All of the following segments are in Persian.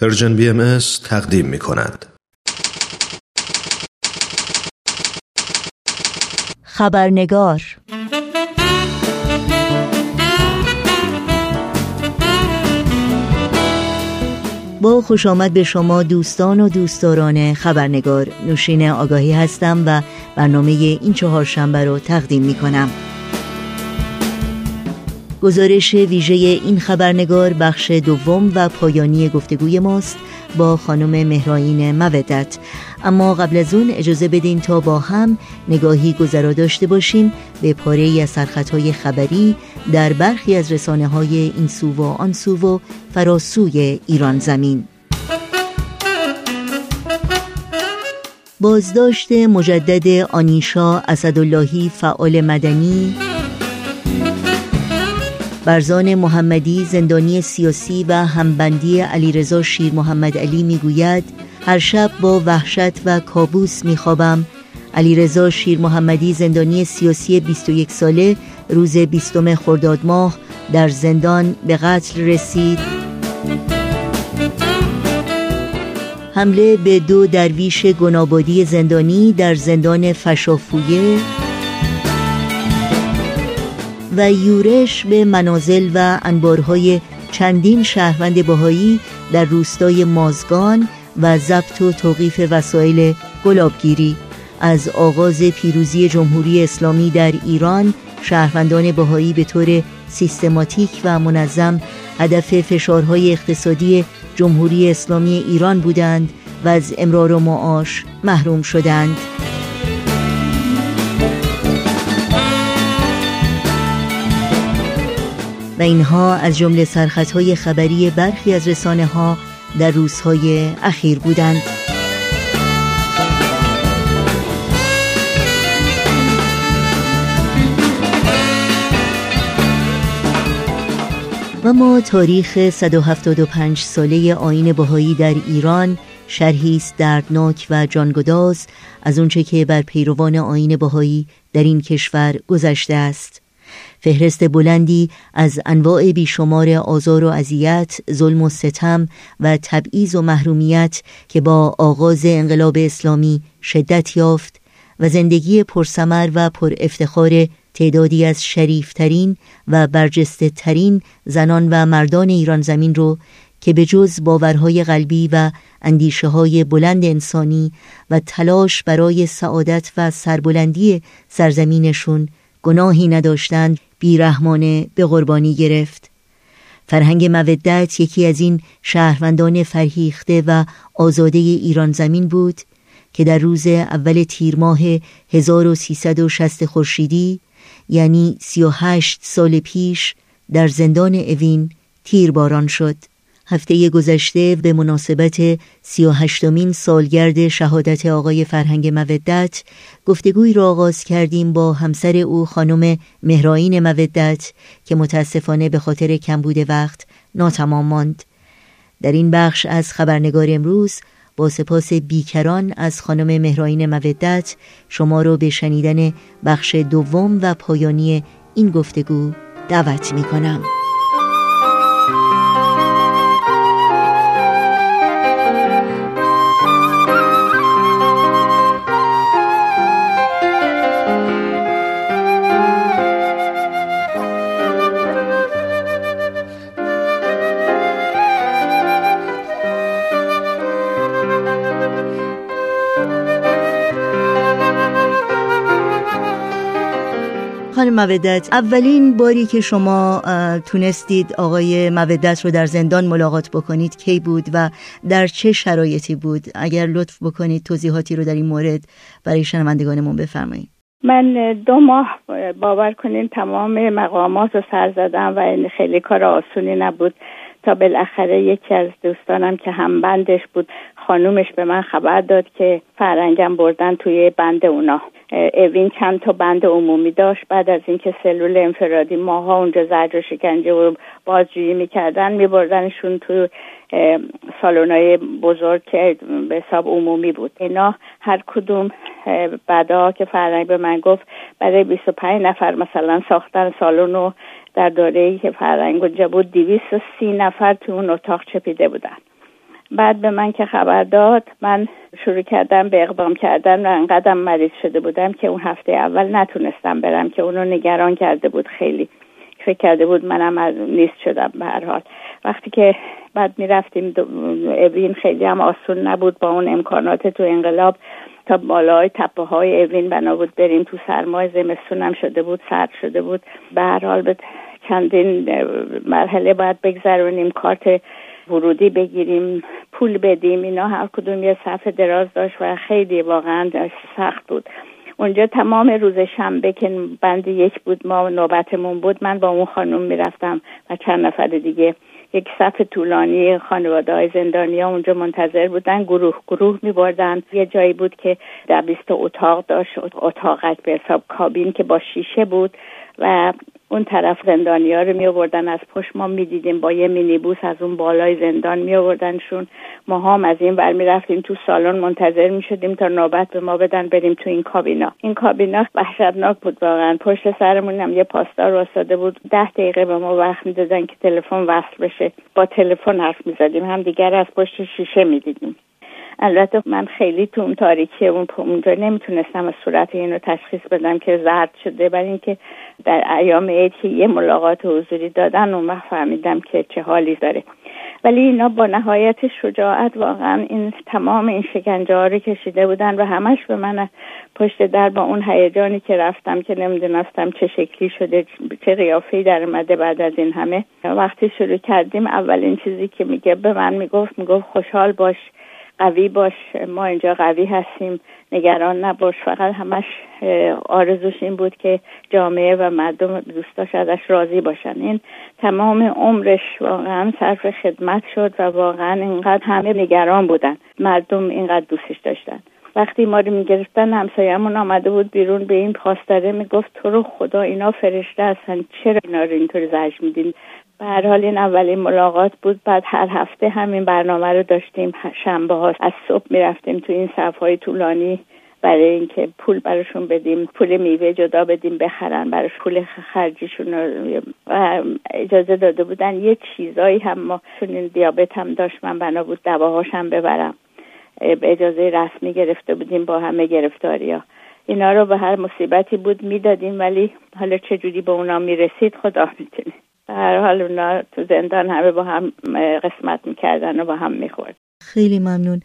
پرژن بی ام تقدیم می کند. خبرنگار. با خوش آمد به شما دوستان و دوستداران خبرنگار. نوشین آگاهی هستم و برنامه این چهار شنبه رو تقدیم می کنم. گزارش ویژه این خبرنگار بخش دوم و پایانی گفتگوی ماست با خانم مهراین مودت. اما قبل از اون اجازه بدین تا با هم نگاهی گذرا داشته باشیم به پاره از سرخطهای خبری در برخی از رسانه های این سو و آن سو و فراسوی ایران زمین. بازداشت مجدد آنیشا اسداللهی فعال مدنی برزان محمدی زندانی سیاسی و همبندی علیرضا شیر محمد علی می‌گوید هر شب با وحشت و کابوس میخوابم. علیرضا شیر محمدی زندانی سیاسی 21 ساله روز 20 خرداد ماه در زندان به قتل رسید. حمله به دو درویش گنابادی زندانی در زندان فشافویه. و یورش به منازل و انبارهای چندین شهروند بهایی در روستای مازگان و ضبط و توقیف وسایل گلابگیری. از آغاز پیروزی جمهوری اسلامی در ایران شهروندان بهایی به طور سیستماتیک و منظم هدف فشارهای اقتصادی جمهوری اسلامی ایران بودند و از امرار و معاش محروم شدند. و اینها از جمله سرخطهای خبری برخی از رسانه ها در روزهای اخیر بودند. و ما تاریخ 175 ساله آین بهایی در ایران شرحی است دردناک و جانگداز از اونچه که بر پیروان آین بهایی در این کشور گذشته است. فهرست بلندی از انواع بیشمار آزار و اذیت، ظلم و ستم و تبعیض و محرومیت که با آغاز انقلاب اسلامی شدت یافت و زندگی پرسمر و پر افتخار تعدادی از شریفترین و برجسته ترین زنان و مردان ایران زمین رو که به جز باورهای قلبی و اندیشه های بلند انسانی و تلاش برای سعادت و سربلندی سرزمینشون گناهی نداشتند بیرحمانه به قربانی گرفت. فرهنگ مودت یکی از این شهروندان فرهیخته و آزاده ایران زمین بود که در روز اول تیر ماه 1360 خورشیدی یعنی 38 سال پیش در زندان اوین تیرباران شد. هفته گذشته به مناسبت سی و سالگرد شهادت آقای فرهنگ مودت گفتگوی را آغاز کردیم با همسر او خانم مهراین مودت که متاسفانه به خاطر کمبود وقت ناتمام ماند در این بخش از خبرنگار امروز با سپاس بیکران از خانم مهراین مودت شما را به شنیدن بخش دوم و پایانی این گفتگو دعوت می کنم. مودت. اولین باری که شما تونستید آقای مودت رو در زندان ملاقات بکنید کی بود و در چه شرایطی بود؟ اگر لطف بکنید توضیحاتی رو در این مورد برای شنوندگانمون بفرمایید. من دو ماه باور کنین تمام مقامات رو سر زدم و این خیلی کار آسونی نبود. تا بالاخره یکی از دوستانم که هم بندش بود خانومش به من خبر داد که فرنگم بردن توی بند اونا. اوین چند تا بند عمومی داشت. بعد از اینکه سلول انفرادی ماها اونجا زجر و شکنجه و بازجویی می‌کردن میبردنشون تو سالونای بزرگ که به حساب عمومی بود. اینا هر کدوم بعدا که فرنگ به من گفت برای 25 نفر مثلا ساختن سالن در دوره ای که فرنگ اونجا بود سی نفر تو اون اتاق چپیده بودن. بعد به من که خبر داد من شروع کردم به اقدام کردن و انقدرم مریض شده بودم که اون هفته اول نتونستم برم که اونو نگران کرده بود خیلی. فکر کرده بود منم از نیست شدم به هر حال. وقتی که بعد می‌رفتیم اوین خیلی هم آسون نبود با اون امکانات تو انقلاب. تا بالای تپه های اوین بنا بود بریم تو سرمای زمستونم شده بود سرد شده بود. به هر حال به چندین مرحله باید بگذرونیم کارت ورودی بگیریم. پول بدیم. اینا هر کدوم یه صفحه دراز داشت و خیلی واقعا سخت بود. اونجا تمام روز شنبه که بند یک بود ما نوبتمون بود من با اون خانم می‌رفتم و چند نفر دیگه. یک صف طولانی خانواده های زندانی ها اونجا منتظر بودن. گروه گروه می بردن یه جایی بود که در بیست اتاق داشت اتاقک به حساب کابین که با شیشه بود و اون طرف زندانی ها رو می آوردن از پشت ما می دیدیم با یه مینیبوس از اون بالای زندان می آوردنشون ما هم از این ور می رفتیم تو سالن منتظر می شدیم تا نوبت به ما بدن بریم تو این کابینا. این کابینا وحشتناک بود واقعا. پشت سرمون هم یه پاسدار واسطه بود. ده دقیقه به ما وقت می دادن که تلفن وصل بشه. با تلفن حرف می زدیم هم دیگر از پشت شیشه می دیدیم البته من خیلی تو اون تاریکی اون اونجا نمی‌تونستم از صورت اینو تشخیص بدم که زرد شده برای اینکه در ایام عید که یه ملاقات حضوری دادن اون وقت فهمیدم که چه حالی داره. ولی اینا با نهایت شجاعت واقعا این تمام این شکنجه ها رو کشیده بودن و همش به من پشت در با اون هیجانی که رفتم که نمی‌دونستم چه شکلی شده چه قیافه‌ای در اومده بعد از این همه. وقتی شروع کردیم اولین چیزی که میگه به من می‌گفت می‌گفت خوشحال باش. قوی باش ما اینجا قوی هستیم نگران نباش. فقط همش آرزوش این بود که جامعه و مردم دوستاش ازش راضی باشن. این تمام عمرش واقعا صرف خدمت شد و واقعا اینقدر همه نگران بودن. مردم اینقدر دوستش داشتن. وقتی ما رو می‌گرفتن همسایهمون آمده بود بیرون به این پاسداره می‌گفت تو رو خدا اینا فرشته هستن چرا اینا رو اینطور زجر میدین؟ به هر حال این اولین ملاقات بود. بعد هر هفته همین برنامه رو داشتیم. شنبه ها از صبح می‌رفتیم تو این صفهای طولانی برای اینکه پول براشون بدیم پول میوه جدا بدیم بخرن براش پول خرجیشون رو اجازه داده بودن. یه چیزایی هم ما چون این دیابت هم داشت من بنا بود دواهاشم ببرم. اجازه رسمی گرفته بودیم با همه گرفتاری ها اینا رو به هر مصیبتی بود می‌دادیم ولی حالا چجوری به اونا می‌رسید خدا می‌تونه. به هر حال اونا تو زندان همه با هم قسمت می‌کردن و با هم می‌خورد. خیلی ممنون.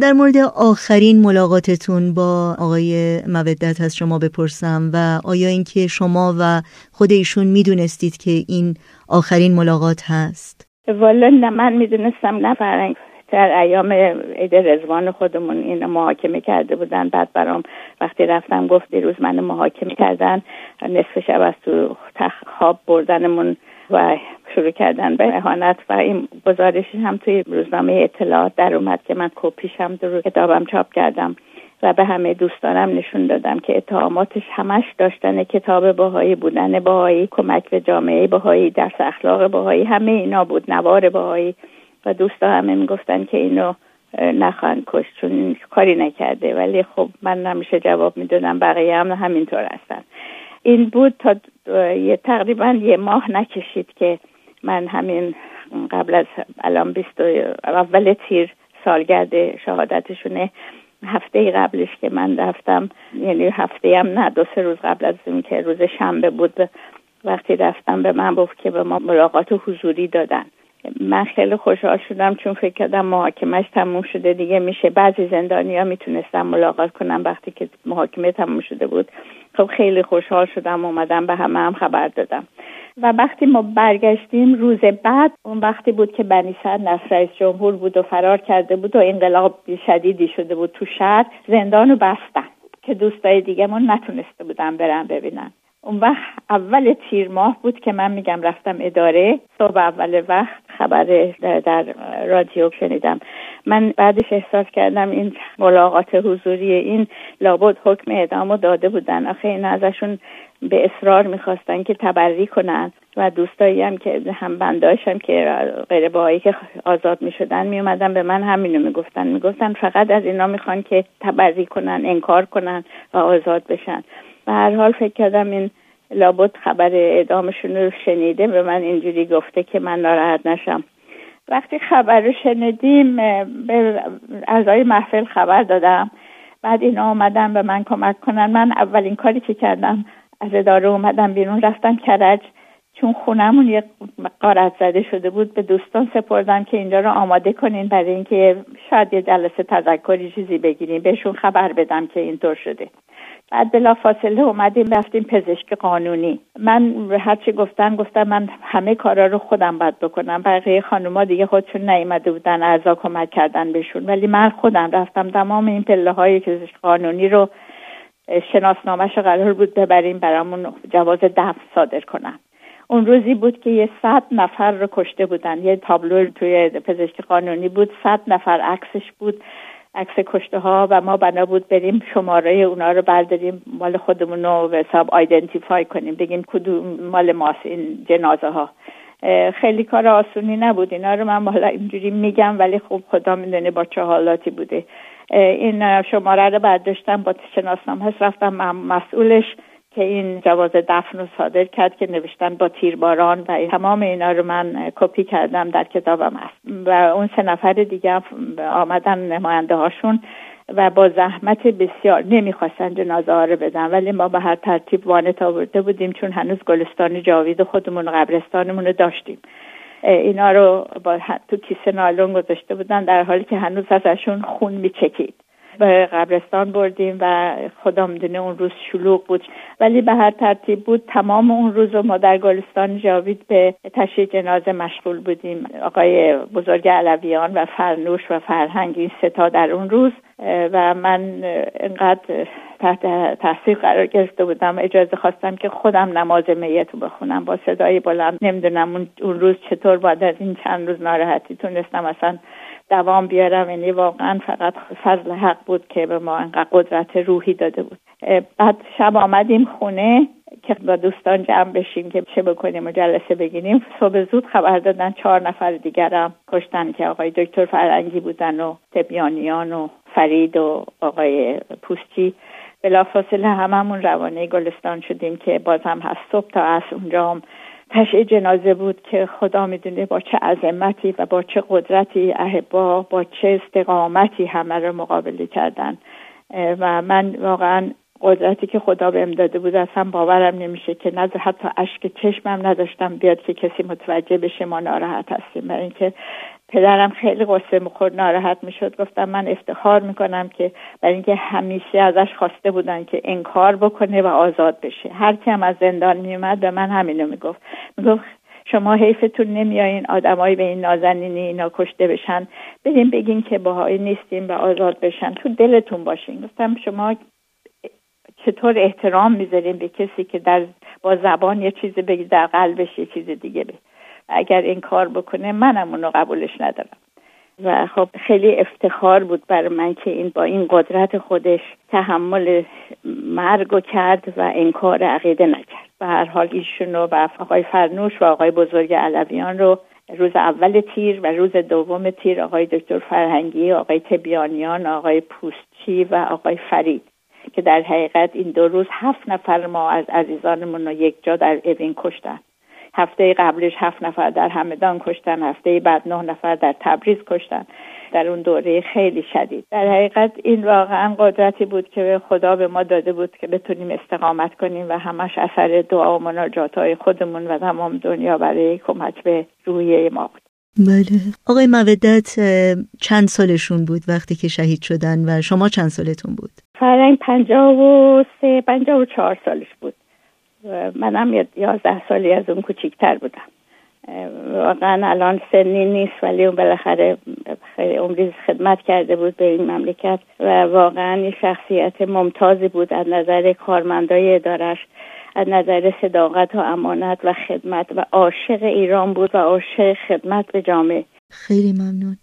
در مورد آخرین ملاقاتتون با آقای مودت از شما بپرسم و آیا اینکه شما و خود ایشون می‌دونستید که این آخرین ملاقات هست؟ والا نه من می‌دونستم نه فرنگ در ایام عید رزوان خودمون این محاکمه کرده بودن. بعد برام وقتی رفتم گفت دیروز من محاکمه کردن. نصف شب از تو خواب بردنمون و شروع کردن به اهانت و این گزارشی هم توی روزنامه اطلاعات در اومد که من کپیش هم در کتابم چاپ کردم و به همه دوستانم نشون دادم که اتهاماتش همش داشتن کتاب باهایی بودن باهایی کمک به جامعه باهایی درس اخلاق باهایی همه اینا بود نوار باهایی. و دوستا همه می‌گفتن که اینو نخواهند کش چون کاری نکرده. ولی خب من نمیشه جواب می‌دادم بقیه هم همینطور هستن. این بود تا یه تقریبا یه ماه نکشید که من همین قبل از الان بیست اول تیر سالگرد شهادتشونه. هفته قبلش که من رفتم یعنی هفته هم نه دو سه روز قبل از این که روز شنبه بود وقتی رفتم به من گفت که به ما ملاقات حضوری دادن. من خیلی خوشحال شدم چون فکر کردم محاکمش تموم شده دیگه میشه. بعضی زندانی ها می‌تونستم ملاقات کنم وقتی که محاکمه تموم شده بود. خب خیلی خوشحال شدم اومدم به همه هم خبر دادم. و وقتی ما برگشتیم روز بعد اون وقتی بود که بنی صدر رئیس جمهور بود و فرار کرده بود و انقلاب شدیدی شده بود تو شهر زندان رو بستن که دوستای دیگه من نتونسته بودم برم ببینن. اون وقت اول تیر ماه بود که من میگم رفتم اداره. صبح اول وقت خبر در رادیو شنیدم. من بعدش احساس کردم این ملاقات حضوری این لابد حکم اعدام داده بودن. آخه این ازشون به اصرار می‌خواستن که تبری کنن و دوستایی هم که هم بنداشم که غیر باهایی که آزاد می‌شدن میومدن به من همینو می‌گفتن. می‌گفتن فقط از اینا می‌خوان که تبری کنن انکار کنن و آزاد بشن. و هر حال فکر کردم این لابد خبر اعدامشون رو شنیده به من اینجوری گفته که من ناراحت نشم. وقتی خبر رو شنیدیم به اعضای محفل خبر دادم. بعد اینا آمدن به من کمک کنن. من اولین کاری که کردم از اداره اومدم بیرون رفتم کرج. چون خونمون یه قارت زده شده بود به دوستان سپردم که اینجا رو آماده کنین برای اینکه شاید یه جلسه تذکری چیزی بگیریم بهشون خبر بدم که اینطور شده. بعد بلا فاصله اومدیم رفتیم پزشک قانونی. من هرچی گفتن گفتم من همه کارا رو خودم باید بکنم. بقیه خانوما دیگه خودشون نیومده بودن اعضا کمک کردن بهشون. ولی من خودم رفتم تمام این پله های پزشک قانونی رو شناسنامهش قرار بود ببریم برامون جواز دفع صادر کنم. اون روزی بود که یه صد نفر رو کشته بودن. یه تابلو توی پزشک قانونی بود صد نفر عکسش بود. عکس کشته ها و ما بنا بود بریم شماره اونا رو برداریم مال خودمون رو به حساب آیدنتیفای کنیم بگیم کدوم مال ماست این جنازه ها خیلی کار آسونی نبود اینا رو من حالا اینجوری میگم ولی خب خدا می‌دونه با چه حالاتی بوده. این شماره رو برداشتم با شناسنامه رفتم مسئولش. که این جواز دفن رو صادر کرد که نوشتن با تیرباران و تمام اینا رو من کپی کردم در کتابم هست. و اون سه نفر دیگه آمدن نماینده هاشون و با زحمت بسیار نمی‌خواستن جنازه ها رو بدن. ولی ما به هر ترتیب وانت آورده بودیم چون هنوز گلستان جاوید خودمون و قبرستانمون رو داشتیم. اینا رو با تو کیسه نالون گذاشته بودن در حالی که هنوز ازشون خون میچکید. به قبرستان بردیم و خدا می‌دونه اون روز شلوغ بود. ولی به هر ترتیب بود تمام اون روز ما در گلستان جاوید به تشییع جنازه مشغول بودیم. آقای بزرگ علویان و فرنوش و فرهنگ این ستا در اون روز و من انقدر تحت تاثیر قرار گرفته بودم. اجازه خواستم که خودم نماز میت رو بخونم. با صدای بلند نمی‌دونم اون روز چطور بعد از این چند روز ناراحتی تونستم اصلا دوام بیارم یعنی واقعا فقط فضل حق بود که به ما انقدر قدرت روحی داده بود. بعد شب آمدیم خونه که با دوستان جمع بشیم که چه بکنیم و جلسه بگیریم. صبح زود خبر دادن چهار نفر دیگرم کشتن که آقای دکتر فرنگی بودن و تبیانیان و فرید و آقای پوستی. بلافاصله هممون روانه گلستان شدیم که باز هم هست. صبح تا از اونجا تشعه جنازه بود که خدا می‌دونه با چه عظمتی و با چه قدرتی احبا با چه استقامتی همه رو مقابله کردن. و من واقعا قدرتی که خدا بهم داده بود اصلا باورم نمیشه که نه حتی اشک چشمم نداشتم بیاد که کسی متوجه بشه ما ناراحت هستیم. برای اینکه پدرم خیلی قصه می‌خورد ناراحت می‌شد. گفتم من افتخار می‌کنم که برای اینکه همیشه ازش خواسته بودن که انکار بکنه و آزاد بشه. هر کی از زندان میومد به من همینو می‌گفت. می‌گفت شما حیفتون نمیایین آدمایی به این نازنینی اینا کشته بشن. بریم بگین که باهایی نیستیم و آزاد بشن. تو دلتون باشین. گفتم شما چطور احترام می‌ذاریم به کسی که در با زبان یه چیزی بگی در قلبش یه چیز دیگه بگی؟ اگر این کار بکنه منم اونو قبولش ندارم. و خب خیلی افتخار بود برای من که این با این قدرت خودش تحمل مرگ کرد و انکار عقیده نکرد. به هر حال ایشون و آقای فرنوش و آقای بزرگ علویان رو روز اول تیر و روز دوم تیر آقای دکتر فرهنگی آقای تبیانیان آقای پوستچی و آقای فرید که در حقیقت این دو روز هفت نفر ما از عزیزانمون رو یک جا در اوین کشتن. هفته قبلش هفت نفر در همدان کشتن هفته بعد نه نفر در تبریز کشتن. در اون دوره خیلی شدید. در حقیقت این واقعا قدرتی بود که خدا به ما داده بود که بتونیم استقامت کنیم و همش اثر دعا و مناجات های خودمون و تمام دنیا برای کمک به روحیه ما بود. بله. آقای مودت چند سالشون بود وقتی که شهید شدن و شما چند سالتون بود؟ فرنگ پنجاه و سه پنجاه و چهار سالش بود. منم یازده سالی از اون کوچیکتر بودم. واقعا الان سنی نیست ولی اون بالاخره خیلی عمری خدمت کرده بود به این مملکت و واقعا این شخصیت ممتازی بود از نظر کارمندای ادارش از نظر صداقت و امانت و خدمت و عاشق ایران بود و عاشق خدمت به جامعه. خیلی ممنون.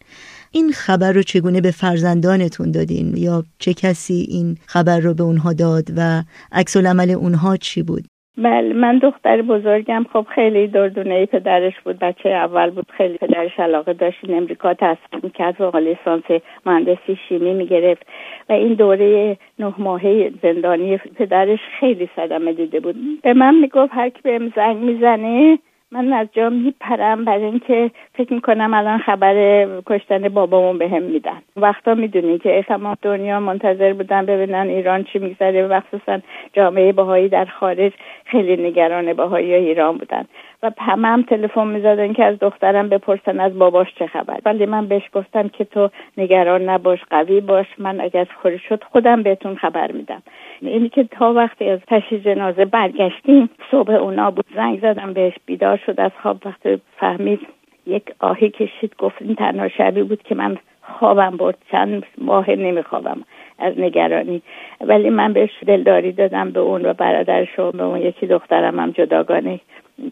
این خبر رو چگونه به فرزندانتون دادین؟ یا چه کسی این خبر رو به اونها داد و عکس عمل اونها چی بود؟ بله من دختر بزرگم. خب خیلی دردونه پدرش بود. بچه اول بود. خیلی پدرش علاقه داشت. این امریکا تحصیل می‌کرد و لیسانس مهندسی شیمی می‌گرفت. و این دوره نه ماهه زندانی پدرش خیلی صدمه دیده بود. به من می‌گفت هر کی بهم زنگ می‌زنه من از جا میپرم برای اینکه فکر می‌کنم الان خبر کشتن بابامون بهم هم میدن. وقتا می‌دونی که تمام دنیا منتظر بودن ببینن ایران چی میگذره. مخصوصا جامعه باهایی در خارج خیلی نگران باهایی ایران بودن. و همه هم تلفن می‌زدن که از دخترم بپرسن از باباش چه خبر. ولی من بهش گفتم که تو نگران نباش قوی باش. من اگر خوری شد خودم بهتون خبر میدم. اینی که تا وقتی از تشییع جنازه برگشتیم صبح اونا بود. زنگ زدم بهش بیدار شد. از خواب وقتی فهمید یک آهی کشید. گفت این تنها شبی بود که من خوابم برد. چند ماه نمیخوابم از نگرانی. ولی من بهش دلداری دادم به اون و برادرش و به اون یکی دخترم هم جداگانه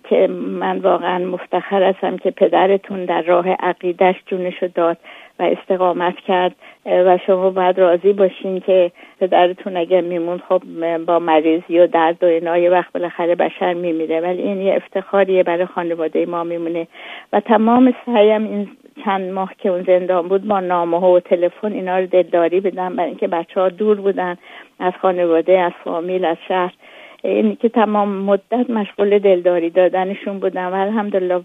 که من واقعا مفتخر هستم که پدرتون در راه عقیدش جونشو داد و استقامت کرد. و شما باید راضی باشین که پدرتون اگر میمون خب با مریضی و درد و اینا یه وقت بالاخره بشر میمیره. ولی این یه افتخاریه برای خانواده ما میمونه. و تمام سعیم این چند ماه که اون زندان بود با نامه ها و تلفن اینا رو دلداری بدم برای اینکه بچه ها دور بودن از خانواده از فامیل از شهر. اینی که تمام مدت مشغول دلداری دادنشون بودن و الحمدلله.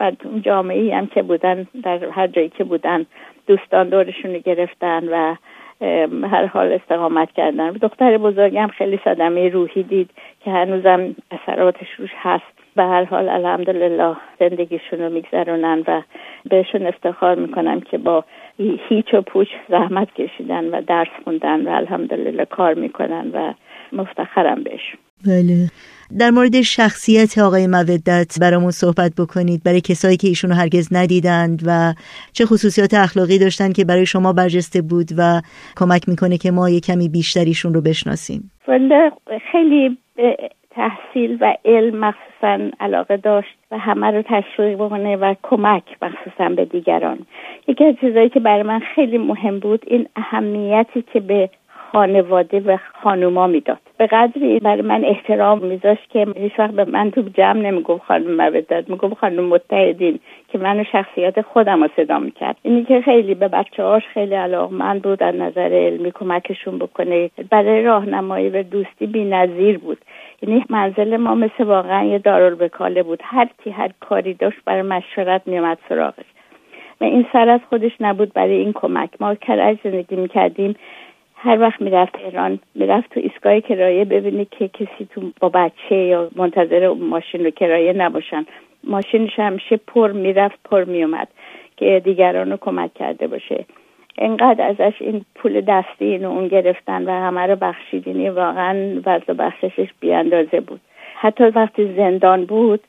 و اون جامعه هم که بودن در هر جایی که بودن دوستان دورشون رو گرفتن و هر حال استقامت کردن. دختر بزرگم خیلی صدمه روحی دید که هنوزم اثراتش روش هست. به هر حال الحمدلله زندگیشون رو میگذرونن و بهشون افتخار می‌کنم که با هیچ و پوچ زحمت کشیدن و درس خوندن و الحمدلله کار می‌کنن و مفتخرم بهشون. بله. در مورد شخصیت آقای مودت برامون صحبت بکنید. برای کسایی که ایشونو هرگز ندیدند و چه خصوصیات اخلاقی داشتن که برای شما برجسته بود و کمک می‌کنه که ما یه کمی بیشتریشون رو بشناسیم. خیلی تحصیل و علم مخصوصا علاقه داشت و همه رو تشویق بکنه و کمک مخصوصا به دیگران. یکی از چیزایی که برای من خیلی مهم بود این اهمیتی که به خانواده و خانوما می‌داد. به قدری برای من احترام میذاشت که هیچ وقت به من تو جمع نمی‌گفت خانم مودت می‌گفت خانم متحدین که منو شخصیت خودم رو صدا می‌کرد. اینی که خیلی به بچه هاش خیلی علاقمند بود از نظر علمی کمکشون بکنه. برای راهنمایی و دوستی بی نظیر بود. یعنی منزل ما مثل واقعا یه دارالبکاله بود. هر کی هر کاری داشت برای مشورت میومد سراغش. و این سر از خودش نبود برای این کمک. ما کرج زندگی می‌کردیم هر وقت می‌رفت ایران می‌رفت تو ایستگاه کرایه ببینه که کسی تو با بچه یا منتظر ماشین رو کرایه نباشن. ماشینش همیشه پر می‌رفت پر میومد که دیگران رو کمک کرده باشه. انقدر ازش این پول دستی اینو اون گرفتن و همه رو بخشیدینی واقعا وضع بخششش بیاندازه بود. حتی وقتی زندان بود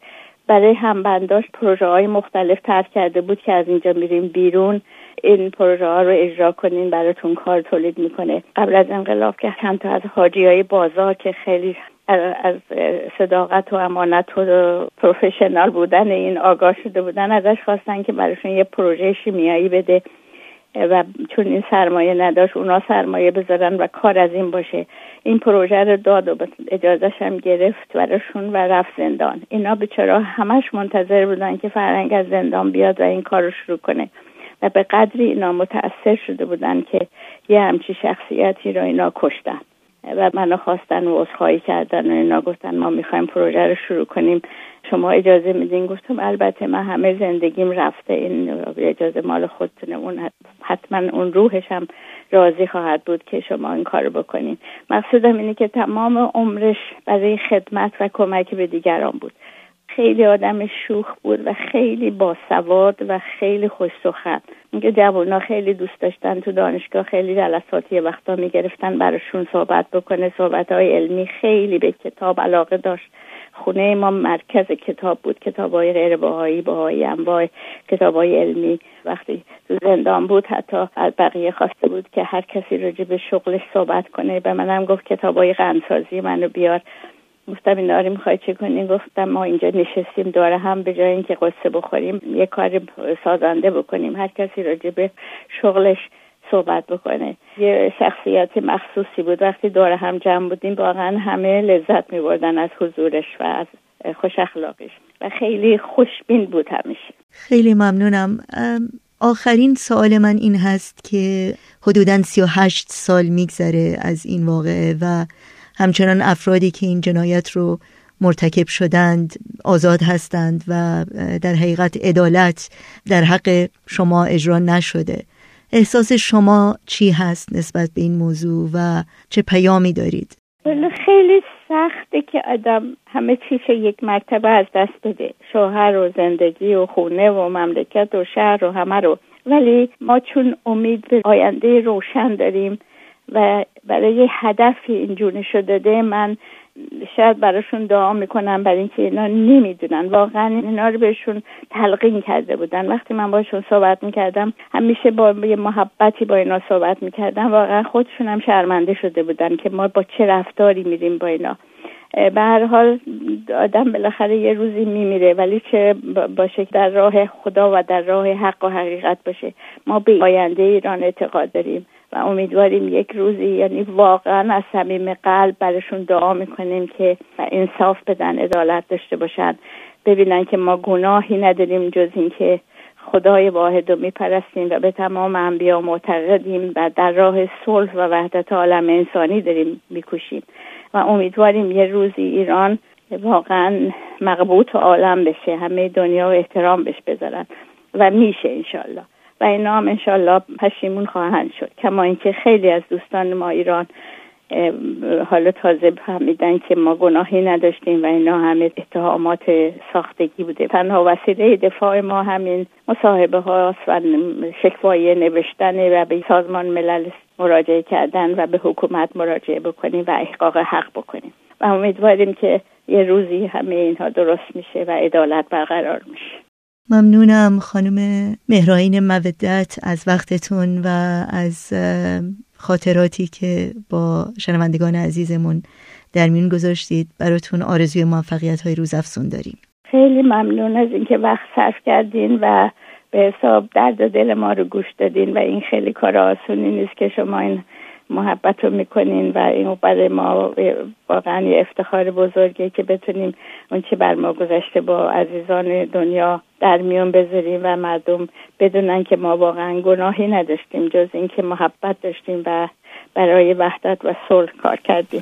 برای همبنداش پروژه های مختلف ترک کرده بود که از اینجا میریم بیرون. این پروژه ها رو اجرا کنین براتون کار تولید می‌کنه. قبل از انقلاب که چند تا از حاجی های بازار که خیلی از صداقت و امانت و پروفشنال بودن این آگاه شده بودن ازش خواستن که براشون یه پروژه شیمیایی بده. و چون این سرمایه نداشت اونا سرمایه بذارن و کار از این باشه. این پروژه رو داد و اجازهش هم گرفت براشون و رفت زندان. اینا بیچاره همش منتظر بودن که فرنگ از زندان بیاد و این کار رو شروع کنه. و به قدری اینا متاثر شده بودن که یه همچی شخصیتی رو اینا کشتن. و منو خواستن و عذرخواهی کردن و اینا گفتن ما می‌خوایم پروژه رو شروع کنیم. شما اجازه میدین؟ گفتم البته من همه زندگیم رفته. این اجازه مال خودتونه. اون حتما اون روحش هم راضی خواهد بود که شما این کار بکنین. مقصودم اینه که تمام عمرش برای خدمت و کمک به دیگران بود. خیلی آدم شوخ بود و خیلی باسواد و خیلی خوش سخن. اینکه جوونا خیلی دوست داشتن تو دانشگاه خیلی جلسات یه وقتا می‌گرفتن براشون صحبت بکنه. صحبت های علمی خیلی به کتاب علاقه داشت. خونه ما مرکز کتاب بود. کتاب های غیر باهایی باهایی انواع کتاب های علمی. وقتی تو زندان بود حتی از بقیه خواسته بود که هر کسی راجع به شغلش صحبت کنه. به منم گفت کتاب های غنسازی منو بیار. گفتم این داری می‌خوای چه کنیم گفتم ما اینجا نشستیم داره هم به جای اینکه قصه بخوریم یه کار سازنده بکنیم. هر کسی راجع به شغلش صحبت بکنه. یه شخصیت مخصوصی بود. وقتی دور هم جمع بودیم واقعا همه لذت میبردن از حضورش و از خوش اخلاقش. و خیلی خوشبین بود همیشه. خیلی ممنونم. آخرین سوال من این هست که حدودا 38 سال میگذره از این واقعه و همچنان افرادی که این جنایت رو مرتکب شدند آزاد هستند و در حقیقت عدالت در حق شما اجرا نشده. احساس شما چی هست نسبت به این موضوع و چه پیامی دارید؟ خیلی سخته که آدم همه چیز یک مرتبه از دست بده. شوهر و زندگی و خونه و مملکت و شهر و همه رو. ولی ما چون امید به آینده روشن داریم و برای هدفی اینجور نشده داده من شاید براشون دعا می‌کنم برای اینکه اینا نمی‌دونن. واقعا اینا رو بهشون تلقین کرده بودن. وقتی من باشون صحبت می‌کردم همیشه با یه محبتی با اینا صحبت می‌کردم. واقعا خودشون هم شرمنده شده بودن که ما با چه رفتاری میریم با اینا. به هر حال آدم بالاخره یه روزی میمیره ولی چه باشه در راه خدا و در راه حق و حقیقت باشه. ما به آینده ایران اعتقاد داریم. امیدواریم یک روزی یعنی واقعا از صمیم قلب برشون دعا می‌کنیم که انصاف بدن عدالت داشته باشن. ببینن که ما گناهی نداریم جز اینکه خدای واحد رو میپرستیم و به تمام انبیا معتقدیم و در راه صلح و وحدت عالم انسانی داریم میکوشیم. و امیدواریم یه روزی ایران واقعا مقبوط عالم بشه همه دنیا و احترام بهش بذارن. و میشه انشالله و اینا هم انشالله پشیمون خواهند شد. کما اینکه خیلی از دوستان ما ایران حالا تازه فهمیدن که ما گناهی نداشتیم و اینا همه اتهامات ساختگی بوده. تنها وسیله دفاع ما همین مصاحبه هاست و شکوای نوشتن و به سازمان ملل مراجعه کردن و به حکومت مراجعه بکنیم و احقاق حق بکنیم. و امیدواریم که یه روزی همه اینها درست میشه و عدالت برقرار میشه. ممنونم خانم مهراین مودت از وقتتون و از خاطراتی که با شنوندگان عزیزمون در میون گذاشتید. براتون آرزوی موفقیت های روز افسون داریم. خیلی ممنون از اینکه وقت صرف کردین و به حساب درد و دل ما رو گوش دادین و این خیلی کار آسونی نیست که شما این محبت رو می‌کنین و این برای ما واقعا یه افتخار بزرگه که بتونیم اون چه بر ما گذشته با عزیزان دنیا در میون بذاریم و مردم بدونن که ما واقعا گناهی نداشتیم جز اینکه محبت داشتیم و برای وحدت و صلح کار کردیم.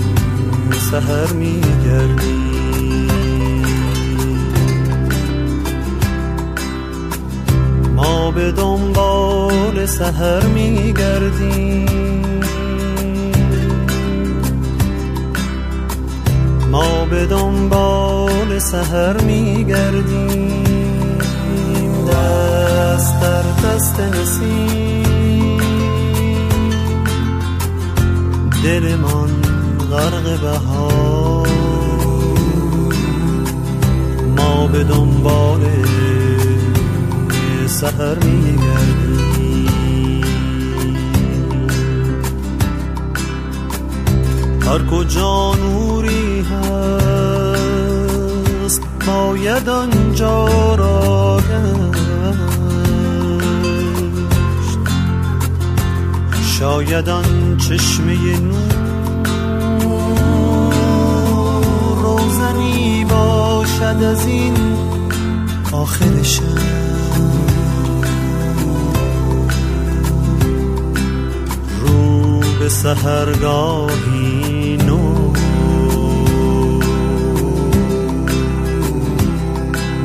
سهر میگردیم ما به دنبال سهر میگردیم ما به دنبال سهر میگردیم دست در دست نسیم. دلمان غرق بهار. ما به دنبال سهر میگردیم. هر کجا نوری هست باید آنجا را شاید آن چشمه نور باشد از این آخر رو به سهرگاهی نو.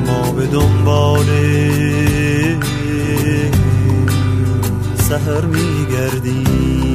ما به دنبال سهر میگردیم.